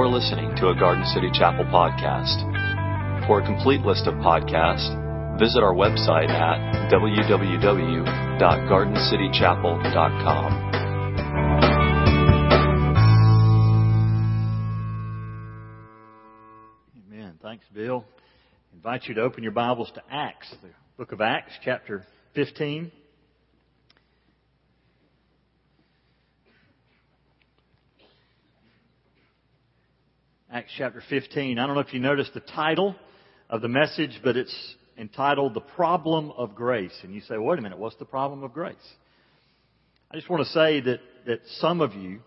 You're listening to a Garden City Chapel podcast. For a complete list of podcasts, visit our website at www.gardencitychapel.com. Amen. Thanks, Bill. I invite you to open your Bibles to Acts, the book of Acts, chapter 15. Acts chapter 15. I don't know if you noticed the title of the message, but it's entitled The Problem of Grace. And you say, wait a minute, what's the problem of grace? I just want to say that, that some of you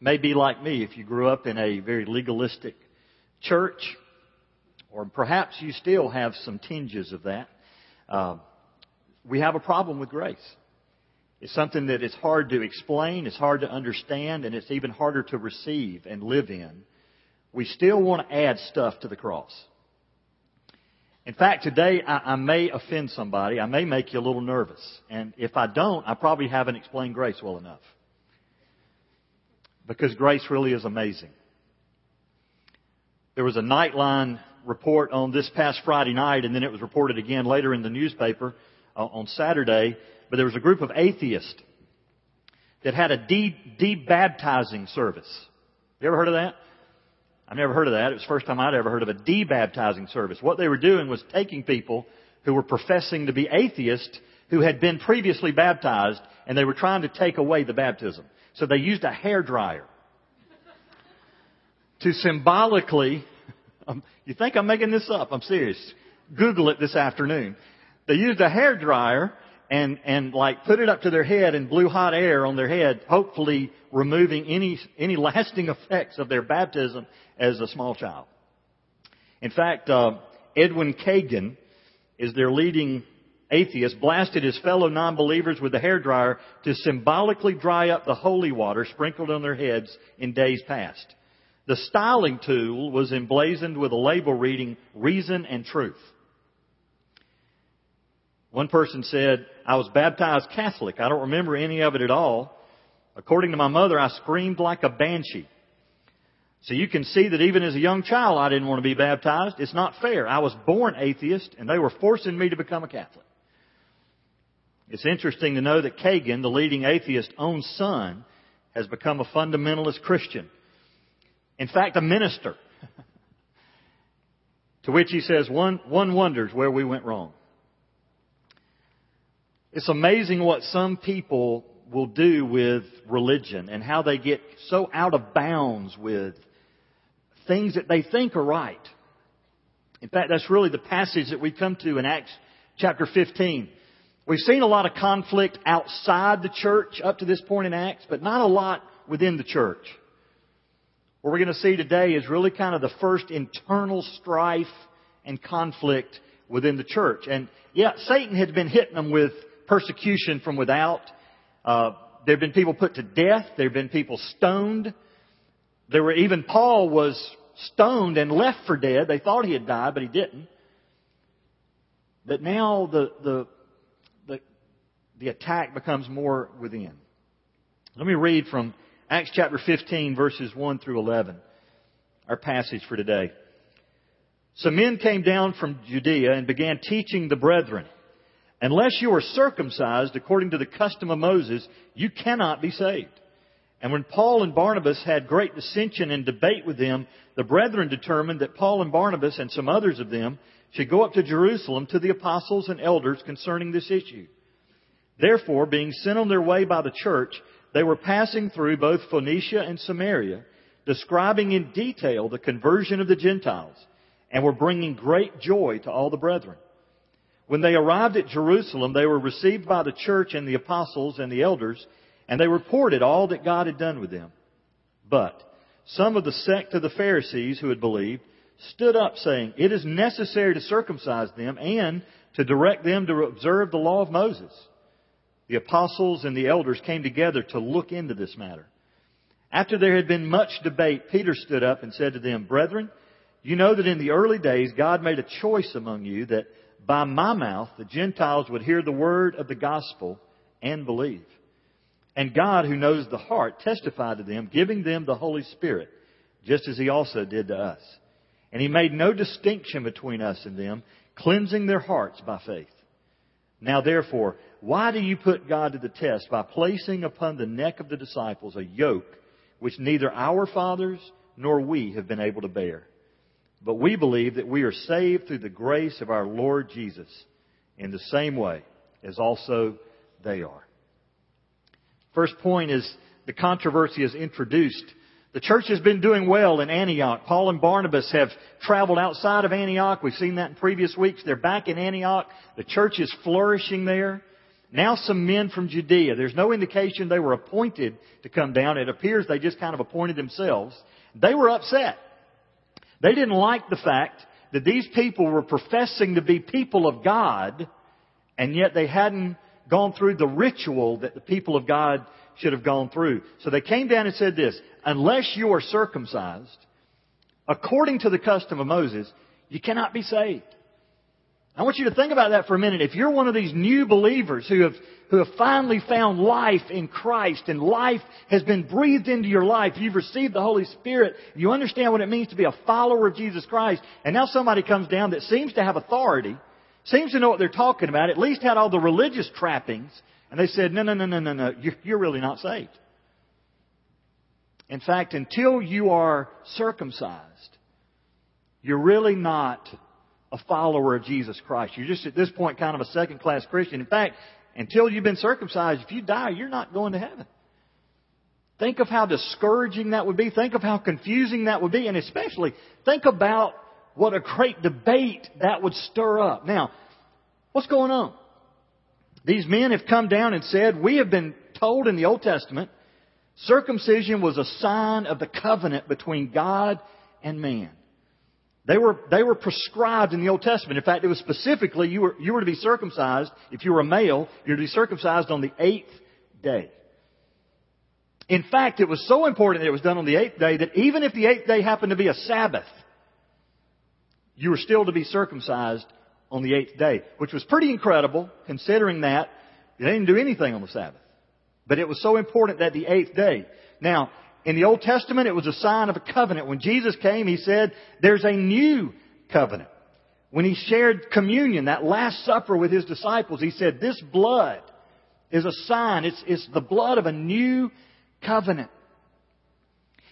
may be like me if you grew up in a very legalistic church, or perhaps you still have some tinges of that. Uh, we have a problem with grace. It's something that is hard to explain, it's hard to understand, and it's even harder to receive and live in. We still want to add stuff to the cross. In fact, today I, I may offend somebody. I may make you a little nervous. And if I don't, I probably haven't explained grace well enough. Because grace really is amazing. There was a Nightline report on this past Friday night, and then it was reported again later in the newspaper uh, on Saturday. But there was a group of atheists that had a de- debaptizing service. You ever heard of that? I've never heard of that. It was the first time I'd ever heard of a debaptizing service. What they were doing was taking people who were professing to be atheists who had been previously baptized and they were trying to take away the baptism. So they used a hair dryer to symbolically, um, you think I'm making this up? I'm serious. Google it this afternoon. They used a hair dryer and, and like put it up to their head and blew hot air on their head, hopefully removing any, any lasting effects of their baptism as a small child. In fact, uh, Edwin Kagin is their leading atheist, blasted his fellow non-believers with a hairdryer to symbolically dry up the holy water sprinkled on their heads in days past. The styling tool was emblazoned with a label reading reason and truth. One person said, I was baptized Catholic. I don't remember any of it at all. According to my mother, I screamed like a banshee. So you can see that even as a young child, I didn't want to be baptized. It's not fair. I was born atheist, and they were forcing me to become a Catholic. It's interesting to know that Kagin, the leading atheist's own son, has become a fundamentalist Christian. In fact, a minister. to which he says, one, one wonders where we went wrong. It's amazing what some people will do with religion and how they get so out of bounds with things that they think are right. In fact, that's really the passage that we come to in Acts chapter 15. We've seen a lot of conflict outside the church up to this point in Acts, but not a lot within the church. What we're going to see today is really kind of the first internal strife and conflict within the church. And yeah, Satan had been hitting them with persecution from without. Uh, there have been people put to death. There have been people stoned. There were even Paul was stoned and left for dead. They thought he had died, but he didn't. But now the the the, the attack becomes more within. Let me read from Acts chapter 15 verses 1 through 11. Our passage for today. Some men came down from Judea and began teaching the brethren. Unless you are circumcised according to the custom of Moses, you cannot be saved. And when Paul and Barnabas had great dissension and debate with them, the brethren determined that Paul and Barnabas and some others of them should go up to Jerusalem to the apostles and elders concerning this issue. Therefore, being sent on their way by the church, they were passing through both Phoenicia and Samaria, describing in detail the conversion of the Gentiles, and were bringing great joy to all the brethren. When they arrived at Jerusalem, they were received by the church and the apostles and the elders, and they reported all that God had done with them. But some of the sect of the Pharisees who had believed stood up saying, It is necessary to circumcise them and to direct them to observe the law of Moses. The apostles and the elders came together to look into this matter. After there had been much debate, Peter stood up and said to them, Brethren, you know that in the early days God made a choice among you that by my mouth the Gentiles would hear the word of the gospel and believe. And God, who knows the heart, testified to them, giving them the Holy Spirit, just as he also did to us. And he made no distinction between us and them, cleansing their hearts by faith. Now therefore, why do you put God to the test by placing upon the neck of the disciples a yoke which neither our fathers nor we have been able to bear? But we believe that we are saved through the grace of our Lord Jesus in the same way as also they are. First point is the controversy is introduced. The church has been doing well in Antioch. Paul and Barnabas have traveled outside of Antioch. We've seen that in previous weeks. They're back in Antioch. The church is flourishing there. Now some men from Judea. There's no indication they were appointed to come down. It appears they just kind of appointed themselves. They were upset. They didn't like the fact that these people were professing to be people of God, and yet they hadn't gone through the ritual that the people of God should have gone through. So they came down and said this, unless you are circumcised, according to the custom of Moses, you cannot be saved. I want you to think about that for a minute. If you're one of these new believers who have, who have finally found life in Christ and life has been breathed into your life, you've received the Holy Spirit, you understand what it means to be a follower of Jesus Christ, and now somebody comes down that seems to have authority, seems to know what they're talking about, at least had all the religious trappings, and they said, no, no, no, no, no, no, you're, you're really not saved. In fact, until you are circumcised, you're really not a follower of Jesus Christ. You're just at this point kind of a second class Christian. In fact, until you've been circumcised, if you die, you're not going to heaven. Think of how discouraging that would be. Think of how confusing that would be. And especially, think about what a great debate that would stir up. Now, what's going on? These men have come down and said, we have been told in the Old Testament, circumcision was a sign of the covenant between God and man. They were, they were prescribed in the Old Testament. In fact, it was specifically, you were, you were to be circumcised, if you were a male, you were to be circumcised on the eighth day. In fact, it was so important that it was done on the eighth day that even if the eighth day happened to be a Sabbath, you were still to be circumcised on the eighth day, which was pretty incredible considering that they didn't do anything on the Sabbath. But it was so important that the eighth day. Now, in the Old Testament, it was a sign of a covenant. When Jesus came, He said, there's a new covenant. When He shared communion, that Last Supper with His disciples, He said, this blood is a sign. It's, it's the blood of a new covenant.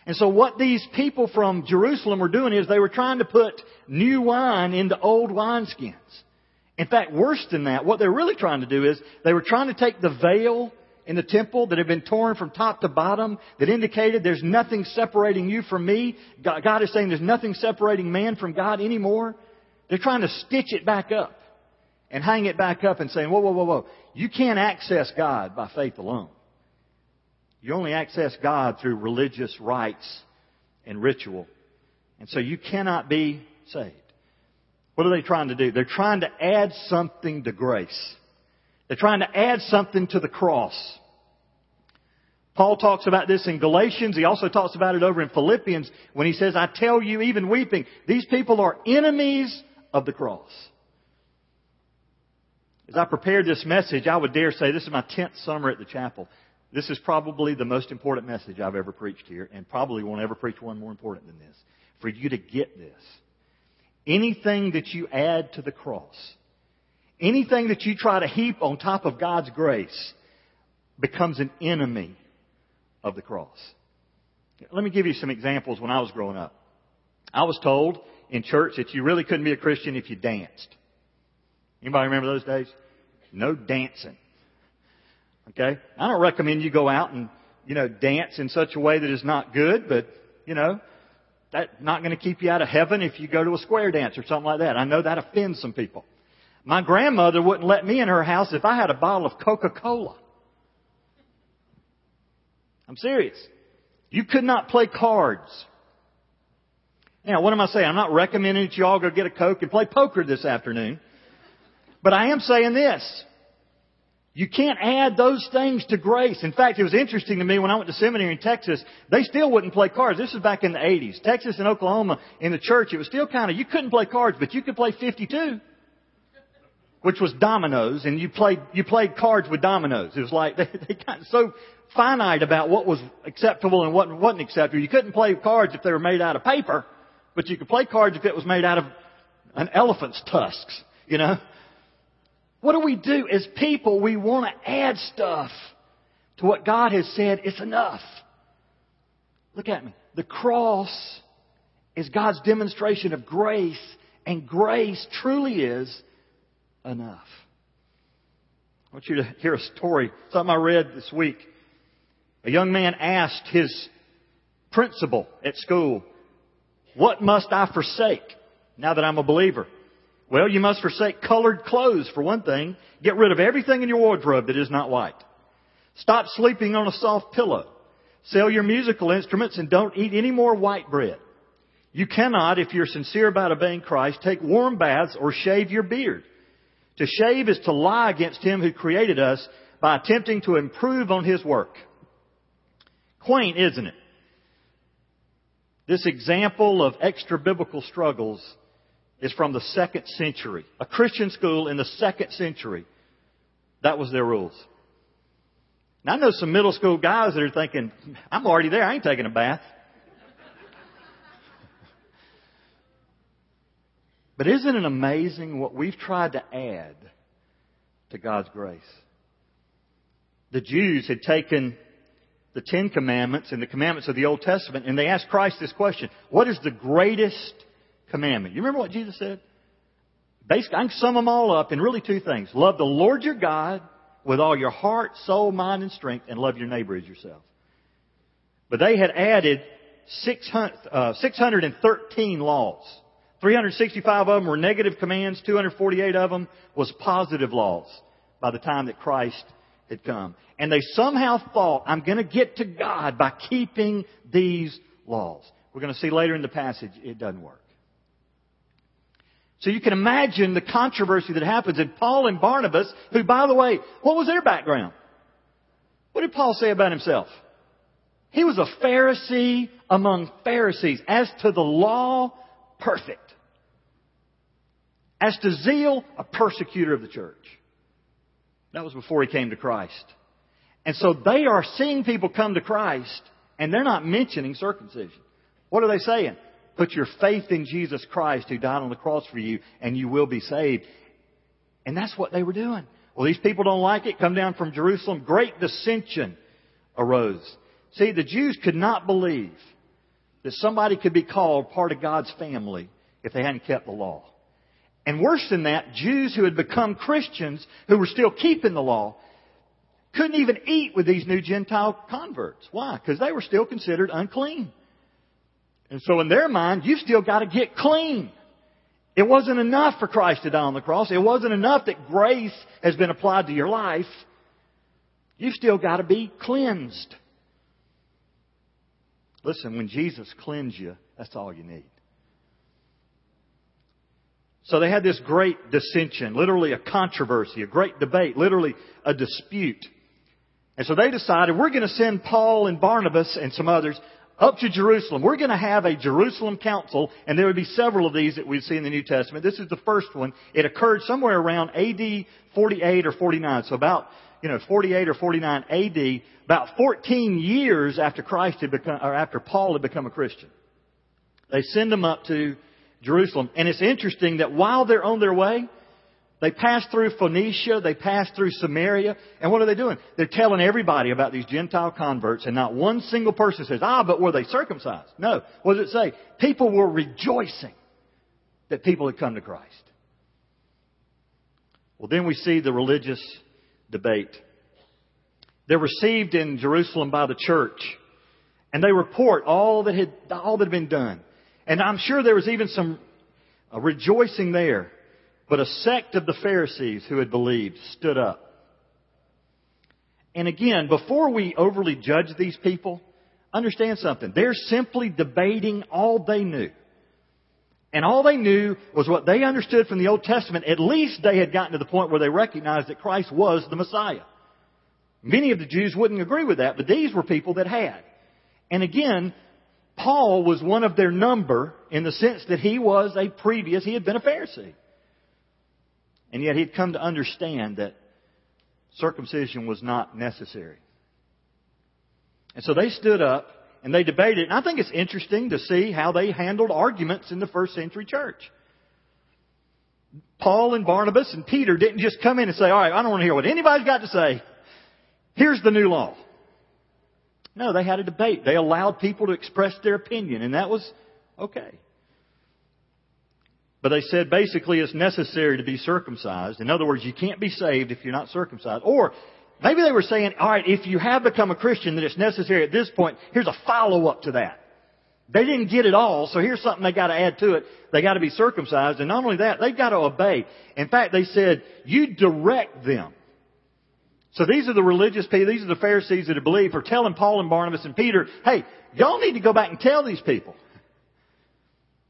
And so what these people from Jerusalem were doing is they were trying to put new wine into old wineskins. In fact, worse than that, what they're really trying to do is they were trying to take the veil in the temple that had been torn from top to bottom that indicated there's nothing separating you from me. God is saying there's nothing separating man from God anymore. They're trying to stitch it back up and hang it back up and saying, whoa, whoa, whoa, whoa. You can't access God by faith alone. You only access God through religious rites and ritual. And so you cannot be saved. What are they trying to do? They're trying to add something to grace. They're trying to add something to the cross. Paul talks about this in Galatians. He also talks about it over in Philippians when he says, I tell you, even weeping, these people are enemies of the cross. As I prepared this message, I would dare say this is my 10th summer at the chapel. This is probably the most important message I've ever preached here, and probably won't ever preach one more important than this. For you to get this. Anything that you add to the cross, Anything that you try to heap on top of God's grace becomes an enemy of the cross. Let me give you some examples when I was growing up. I was told in church that you really couldn't be a Christian if you danced. Anybody remember those days? No dancing. Okay? I don't recommend you go out and, you know, dance in such a way that is not good, but, you know, that's not going to keep you out of heaven if you go to a square dance or something like that. I know that offends some people. My grandmother wouldn't let me in her house if I had a bottle of Coca-Cola. I'm serious. You could not play cards. Now, what am I saying? I'm not recommending that you all go get a Coke and play poker this afternoon. But I am saying this. You can't add those things to grace. In fact, it was interesting to me when I went to seminary in Texas, they still wouldn't play cards. This was back in the 80s. Texas and Oklahoma, in the church, it was still kind of, you couldn't play cards, but you could play 52. Which was dominoes, and you played, you played cards with dominoes. It was like, they, they got so finite about what was acceptable and what wasn't acceptable. You couldn't play cards if they were made out of paper, but you could play cards if it was made out of an elephant's tusks, you know? What do we do as people? We want to add stuff to what God has said. It's enough. Look at me. The cross is God's demonstration of grace, and grace truly is enough. I want you to hear a story, something I read this week. A young man asked his principal at school, What must I forsake now that I'm a believer? Well, you must forsake colored clothes for one thing. Get rid of everything in your wardrobe that is not white. Stop sleeping on a soft pillow. Sell your musical instruments and don't eat any more white bread. You cannot, if you're sincere about obeying Christ, take warm baths or shave your beard. To shave is to lie against Him who created us by attempting to improve on His work. Quaint, isn't it? This example of extra biblical struggles is from the second century. A Christian school in the second century. That was their rules. Now I know some middle school guys that are thinking, I'm already there, I ain't taking a bath. But isn't it amazing what we've tried to add to God's grace? The Jews had taken the Ten Commandments and the commandments of the Old Testament and they asked Christ this question, what is the greatest commandment? You remember what Jesus said? Basically, I can sum them all up in really two things. Love the Lord your God with all your heart, soul, mind, and strength, and love your neighbor as yourself. But they had added 600, uh, 613 laws. 365 of them were negative commands, 248 of them was positive laws by the time that Christ had come. And they somehow thought, I'm going to get to God by keeping these laws. We're going to see later in the passage, it doesn't work. So you can imagine the controversy that happens. And Paul and Barnabas, who by the way, what was their background? What did Paul say about himself? He was a Pharisee among Pharisees. As to the law, perfect. As to zeal, a persecutor of the church. That was before he came to Christ. And so they are seeing people come to Christ and they're not mentioning circumcision. What are they saying? Put your faith in Jesus Christ who died on the cross for you and you will be saved. And that's what they were doing. Well, these people don't like it. Come down from Jerusalem. Great dissension arose. See, the Jews could not believe that somebody could be called part of God's family if they hadn't kept the law. And worse than that, Jews who had become Christians, who were still keeping the law, couldn't even eat with these new Gentile converts. Why? Because they were still considered unclean. And so in their mind, you've still got to get clean. It wasn't enough for Christ to die on the cross. It wasn't enough that grace has been applied to your life. You've still got to be cleansed. Listen, when Jesus cleansed you, that's all you need. So they had this great dissension, literally a controversy, a great debate, literally a dispute. And so they decided we're going to send Paul and Barnabas and some others up to Jerusalem. We're going to have a Jerusalem council, and there would be several of these that we see in the New Testament. This is the first one. It occurred somewhere around AD 48 or 49, so about you know 48 or 49 AD, about 14 years after Christ had become, or after Paul had become a Christian. They send them up to Jerusalem, and it's interesting that while they're on their way, they pass through Phoenicia, they pass through Samaria, and what are they doing? They're telling everybody about these Gentile converts, and not one single person says, ah, but were they circumcised? No. What does it say? People were rejoicing that people had come to Christ. Well, then we see the religious debate. They're received in Jerusalem by the church, and they report all that had, all that had been done. And I'm sure there was even some rejoicing there. But a sect of the Pharisees who had believed stood up. And again, before we overly judge these people, understand something. They're simply debating all they knew. And all they knew was what they understood from the Old Testament. At least they had gotten to the point where they recognized that Christ was the Messiah. Many of the Jews wouldn't agree with that, but these were people that had. And again, Paul was one of their number in the sense that he was a previous, he had been a Pharisee. And yet he'd come to understand that circumcision was not necessary. And so they stood up and they debated. And I think it's interesting to see how they handled arguments in the first century church. Paul and Barnabas and Peter didn't just come in and say, all right, I don't want to hear what anybody's got to say. Here's the new law. No, they had a debate. They allowed people to express their opinion, and that was okay. But they said basically it's necessary to be circumcised. In other words, you can't be saved if you're not circumcised. Or maybe they were saying, all right, if you have become a Christian, that it's necessary at this point. Here's a follow up to that. They didn't get it all, so here's something they got to add to it. They got to be circumcised, and not only that, they've got to obey. In fact, they said, you direct them. So these are the religious people, these are the Pharisees that believe are telling Paul and Barnabas and Peter, hey, y'all need to go back and tell these people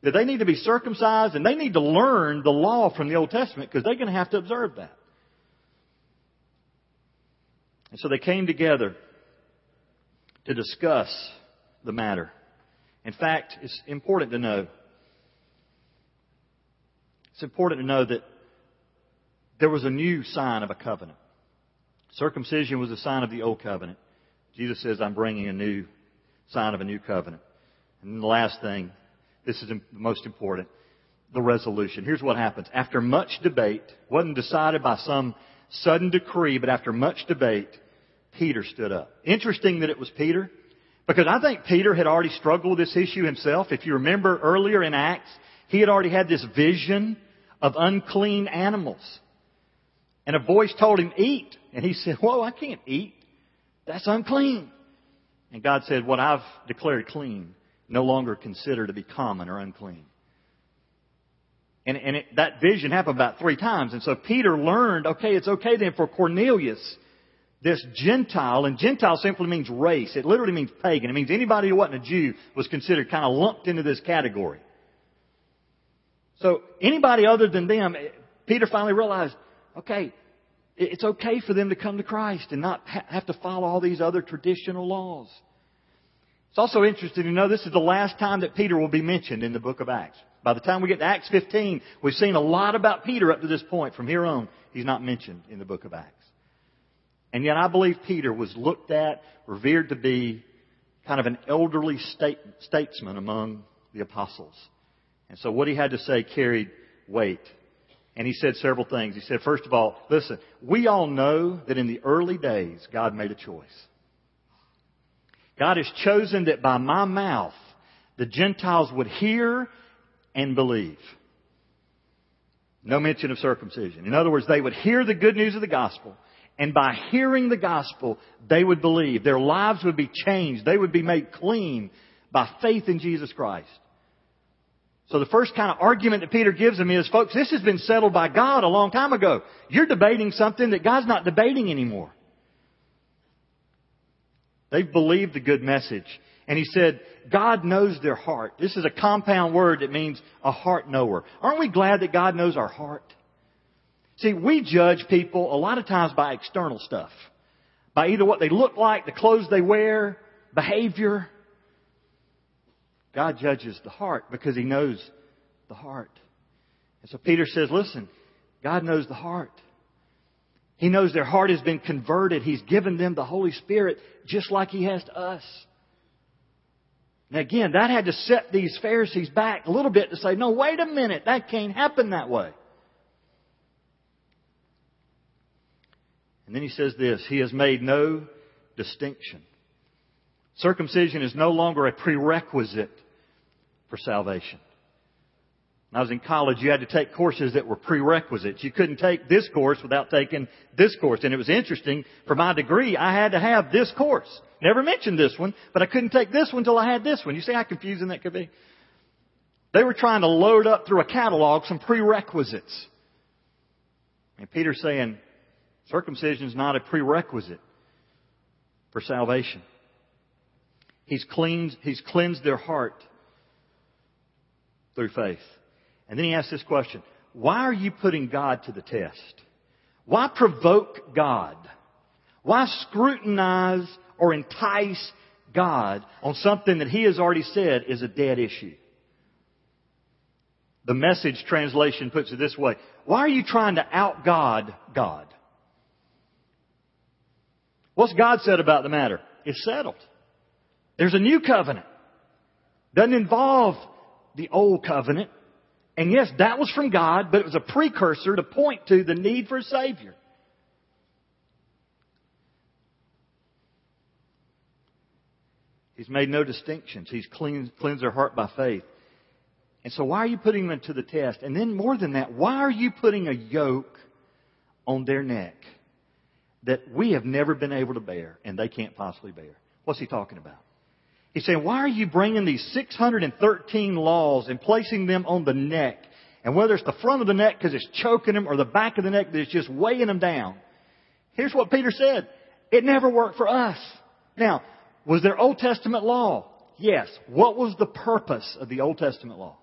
that they need to be circumcised and they need to learn the law from the Old Testament because they're going to have to observe that. And so they came together to discuss the matter. In fact, it's important to know. It's important to know that there was a new sign of a covenant. Circumcision was a sign of the old covenant. Jesus says, I'm bringing a new sign of a new covenant. And the last thing, this is the most important, the resolution. Here's what happens. After much debate, wasn't decided by some sudden decree, but after much debate, Peter stood up. Interesting that it was Peter. Because I think Peter had already struggled with this issue himself. If you remember earlier in Acts, he had already had this vision of unclean animals. And a voice told him, eat. And he said, whoa, I can't eat. That's unclean. And God said, what I've declared clean, no longer consider to be common or unclean. And, and it, that vision happened about three times. And so Peter learned, okay, it's okay then for Cornelius this Gentile, and Gentile simply means race. It literally means pagan. It means anybody who wasn't a Jew was considered kind of lumped into this category. So anybody other than them, Peter finally realized, okay, it's okay for them to come to Christ and not have to follow all these other traditional laws. It's also interesting to know this is the last time that Peter will be mentioned in the book of Acts. By the time we get to Acts 15, we've seen a lot about Peter up to this point. From here on, he's not mentioned in the book of Acts. And yet I believe Peter was looked at, revered to be kind of an elderly state, statesman among the apostles. And so what he had to say carried weight. And he said several things. He said, first of all, listen, we all know that in the early days, God made a choice. God has chosen that by my mouth, the Gentiles would hear and believe. No mention of circumcision. In other words, they would hear the good news of the gospel and by hearing the gospel, they would believe. Their lives would be changed. They would be made clean by faith in Jesus Christ. So the first kind of argument that Peter gives them is, folks, this has been settled by God a long time ago. You're debating something that God's not debating anymore. They've believed the good message. And he said, God knows their heart. This is a compound word that means a heart knower. Aren't we glad that God knows our heart? See, we judge people a lot of times by external stuff. By either what they look like, the clothes they wear, behavior. God judges the heart because He knows the heart. And so Peter says, listen, God knows the heart. He knows their heart has been converted. He's given them the Holy Spirit just like He has to us. Now again, that had to set these Pharisees back a little bit to say, no, wait a minute, that can't happen that way. And then he says this, He has made no distinction. Circumcision is no longer a prerequisite for salvation. When I was in college, you had to take courses that were prerequisites. You couldn't take this course without taking this course. And it was interesting, for my degree, I had to have this course. Never mentioned this one, but I couldn't take this one until I had this one. You see how confusing that could be? They were trying to load up through a catalog some prerequisites. And Peter's saying, Circumcision is not a prerequisite for salvation. He's cleansed, he's cleansed their heart through faith. And then he asks this question. Why are you putting God to the test? Why provoke God? Why scrutinize or entice God on something that he has already said is a dead issue? The message translation puts it this way. Why are you trying to out God God? What's God said about the matter? It's settled. There's a new covenant. Doesn't involve the old covenant. And yes, that was from God, but it was a precursor to point to the need for a Savior. He's made no distinctions. He's cleansed, cleansed their heart by faith. And so why are you putting them to the test? And then more than that, why are you putting a yoke on their neck that we have never been able to bear and they can't possibly bear? What's he talking about? He's saying, why are you bringing these 613 laws and placing them on the neck? And whether it's the front of the neck because it's choking them or the back of the neck that is just weighing them down. Here's what Peter said. It never worked for us. Now, was there Old Testament law? Yes. What was the purpose of the Old Testament law?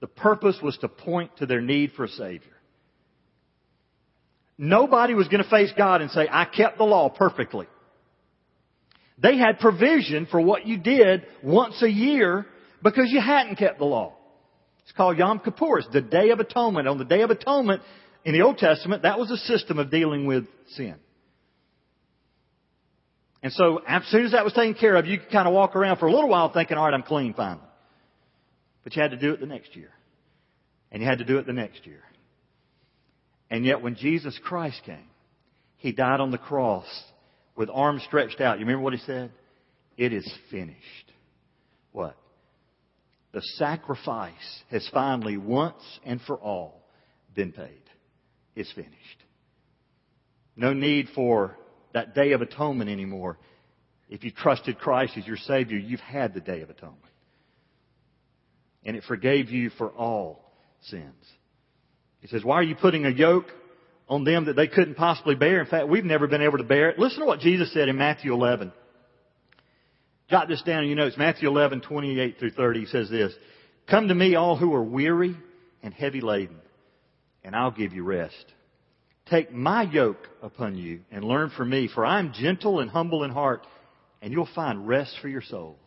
The purpose was to point to their need for a Savior. Nobody was going to face God and say, I kept the law perfectly. They had provision for what you did once a year because you hadn't kept the law. It's called Yom Kippur. It's the Day of Atonement. On the Day of Atonement, in the Old Testament, that was a system of dealing with sin. And so, as soon as that was taken care of, you could kind of walk around for a little while thinking, alright, I'm clean finally. But you had to do it the next year. And you had to do it the next year. And yet when Jesus Christ came, He died on the cross with arms stretched out. You remember what He said? It is finished. What? The sacrifice has finally once and for all been paid. It's finished. No need for that day of atonement anymore. If you trusted Christ as your Savior, you've had the day of atonement and it forgave you for all sins. He says, why are you putting a yoke on them that they couldn't possibly bear? In fact, we've never been able to bear it. Listen to what Jesus said in Matthew 11. Jot this down you know it's Matthew 11, 28 through 30. He says this, Come to me all who are weary and heavy laden, and I'll give you rest. Take my yoke upon you and learn from me, for I am gentle and humble in heart, and you'll find rest for your souls.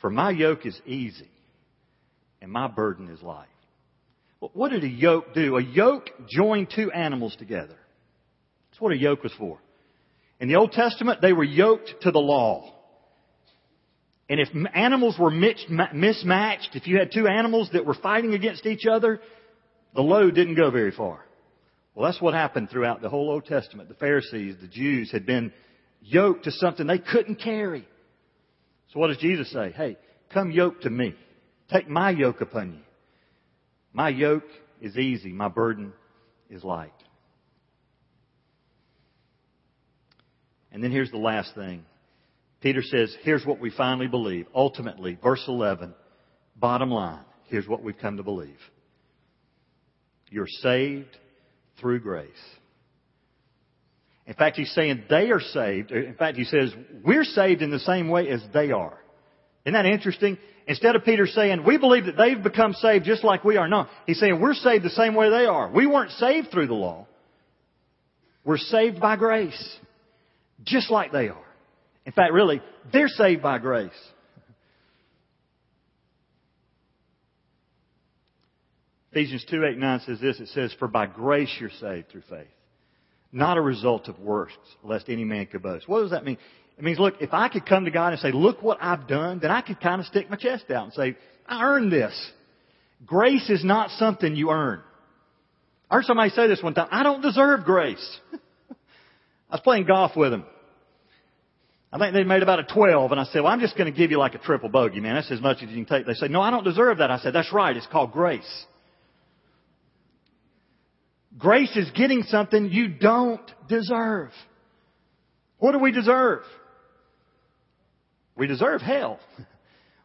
For my yoke is easy and my burden is light. What did a yoke do? A yoke joined two animals together. That's what a yoke was for. In the Old Testament, they were yoked to the law. And if animals were mismatched, if you had two animals that were fighting against each other, the load didn't go very far. Well, that's what happened throughout the whole Old Testament. The Pharisees, the Jews had been yoked to something they couldn't carry. So what does Jesus say? Hey, come yoke to me. Take my yoke upon you. My yoke is easy. My burden is light. And then here's the last thing. Peter says, here's what we finally believe. Ultimately, verse 11, bottom line, here's what we've come to believe. You're saved through grace. In fact, he's saying they are saved. In fact, he says, we're saved in the same way as they are. Isn't that interesting? Instead of Peter saying, we believe that they've become saved just like we are. No. He's saying we're saved the same way they are. We weren't saved through the law. We're saved by grace. Just like they are. In fact, really, they're saved by grace. Ephesians 2, 8, 9 says this. It says, For by grace you're saved through faith. Not a result of works, lest any man could boast. What does that mean? It means, look, if I could come to God and say, look what I've done, then I could kind of stick my chest out and say, I earned this. Grace is not something you earn. I heard somebody say this one time, I don't deserve grace. I was playing golf with them. I think they made about a 12 and I said, well, I'm just going to give you like a triple bogey, man. That's as much as you can take. They said, no, I don't deserve that. I said, that's right. It's called grace. Grace is getting something you don't deserve. What do we deserve? We deserve hell.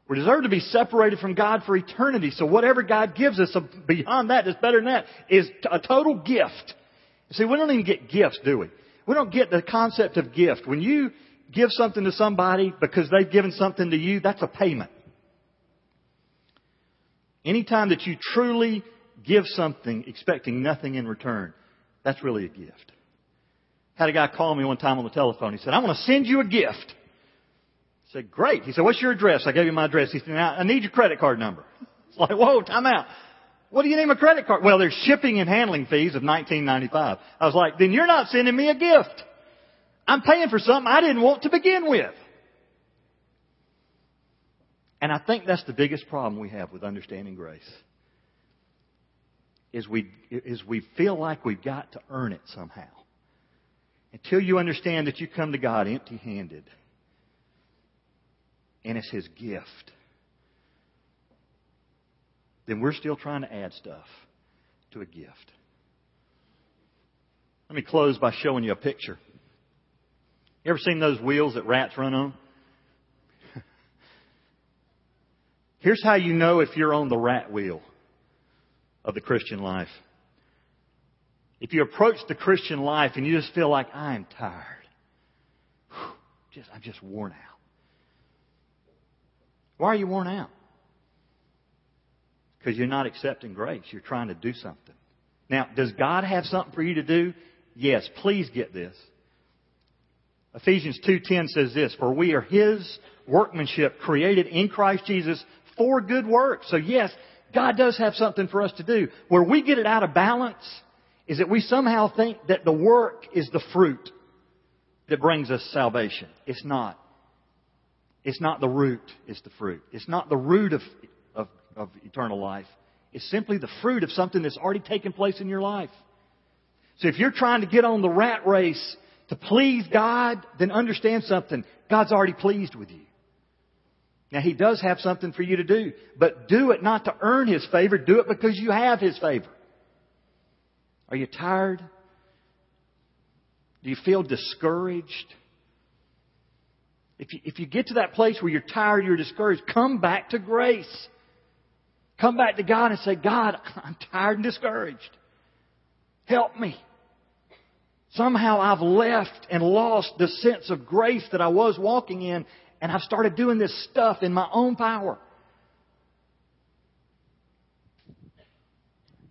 We deserve to be separated from God for eternity. So whatever God gives us beyond that, that's better than that, is a total gift. See, we don't even get gifts, do we? We don't get the concept of gift. When you give something to somebody because they've given something to you, that's a payment. Anytime that you truly give something expecting nothing in return, that's really a gift. Had a guy call me one time on the telephone. He said, I want to send you a gift. Said, great. He said, what's your address? I gave him my address. He said, now I need your credit card number. It's like, whoa, time out. What do you need my credit card? Well, there's shipping and handling fees of 19.95. I was like, then you're not sending me a gift. I'm paying for something I didn't want to begin with. And I think that's the biggest problem we have with understanding grace. Is we, is we feel like we've got to earn it somehow. Until you understand that you come to God empty handed. And it's His gift. Then we're still trying to add stuff to a gift. Let me close by showing you a picture. You ever seen those wheels that rats run on? Here's how you know if you're on the rat wheel of the Christian life. If you approach the Christian life and you just feel like, I'm tired, just, I'm just worn out. Why are you worn out? Because you're not accepting grace. You're trying to do something. Now, does God have something for you to do? Yes. Please get this. Ephesians 2.10 says this, For we are His workmanship created in Christ Jesus for good works. So yes, God does have something for us to do. Where we get it out of balance is that we somehow think that the work is the fruit that brings us salvation. It's not. It's not the root, it's the fruit. It's not the root of, of, of eternal life. It's simply the fruit of something that's already taken place in your life. So if you're trying to get on the rat race to please God, then understand something. God's already pleased with you. Now He does have something for you to do, but do it not to earn His favor, do it because you have His favor. Are you tired? Do you feel discouraged? If you, if you get to that place where you're tired, you're discouraged, come back to grace. Come back to God and say, God, I'm tired and discouraged. Help me. Somehow I've left and lost the sense of grace that I was walking in, and I've started doing this stuff in my own power.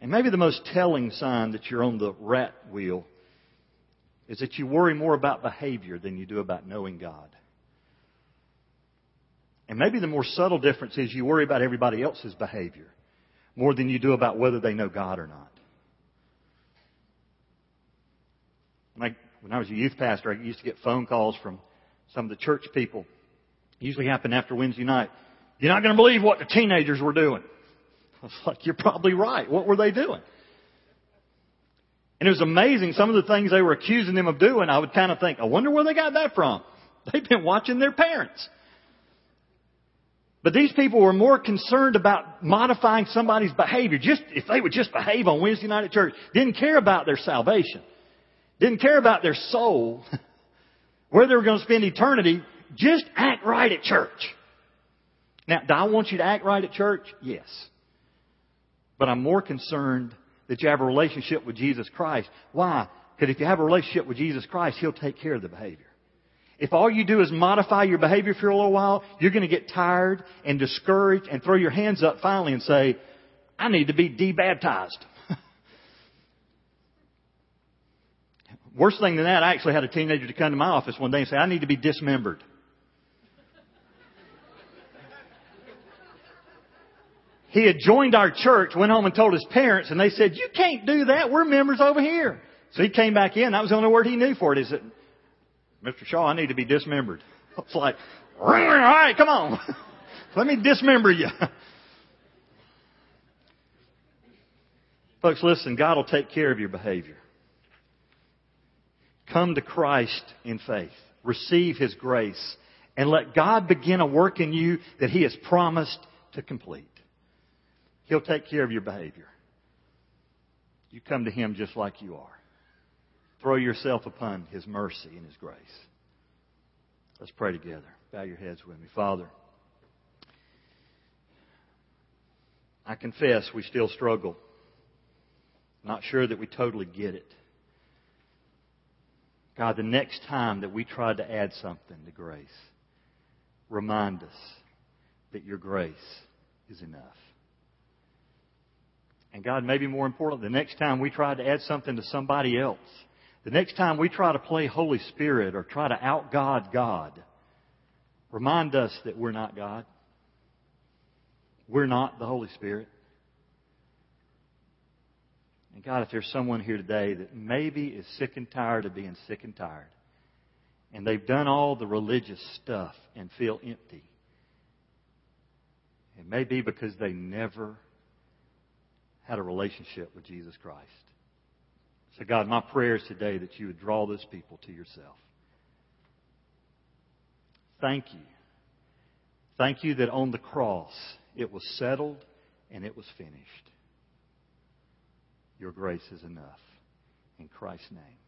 And maybe the most telling sign that you're on the rat wheel is that you worry more about behavior than you do about knowing God. And maybe the more subtle difference is you worry about everybody else's behavior more than you do about whether they know God or not. when I was a youth pastor, I used to get phone calls from some of the church people usually happen after Wednesday night. You're not going to believe what the teenagers were doing. I was like, you're probably right. What were they doing? And it was amazing. Some of the things they were accusing them of doing, I would kind of think, I wonder where they got that from. They've been watching their parents. But these people were more concerned about modifying somebody's behavior. Just, if they would just behave on Wednesday night at church. Didn't care about their salvation. Didn't care about their soul. Where they were going to spend eternity. Just act right at church. Now, do I want you to act right at church? Yes. But I'm more concerned that you have a relationship with Jesus Christ. Why? Because if you have a relationship with Jesus Christ, He'll take care of the behavior. If all you do is modify your behavior for a little while, you're going to get tired and discouraged and throw your hands up finally and say, I need to be debaptized. Worse thing than that, I actually had a teenager to come to my office one day and say, I need to be dismembered. he had joined our church, went home and told his parents, and they said, you can't do that. We're members over here. So he came back in. That was the only word he knew for it. He said, Mr. Shaw, I need to be dismembered. It's like, all right, come on. Let me dismember you. Folks, listen, God will take care of your behavior. Come to Christ in faith. Receive His grace. And let God begin a work in you that He has promised to complete. He'll take care of your behavior. You come to Him just like you are. Throw yourself upon His mercy and His grace. Let's pray together. Bow your heads with me. Father, I confess we still struggle. Not sure that we totally get it. God, the next time that we try to add something to grace, remind us that your grace is enough. And God, maybe more important, the next time we try to add something to somebody else, the next time we try to play Holy Spirit or try to out God God, remind us that we're not God. We're not the Holy Spirit. And God, if there's someone here today that maybe is sick and tired of being sick and tired, and they've done all the religious stuff and feel empty, it may be because they never had a relationship with Jesus Christ. So, God, my prayer is today that you would draw those people to yourself. Thank you. Thank you that on the cross it was settled and it was finished. Your grace is enough. In Christ's name.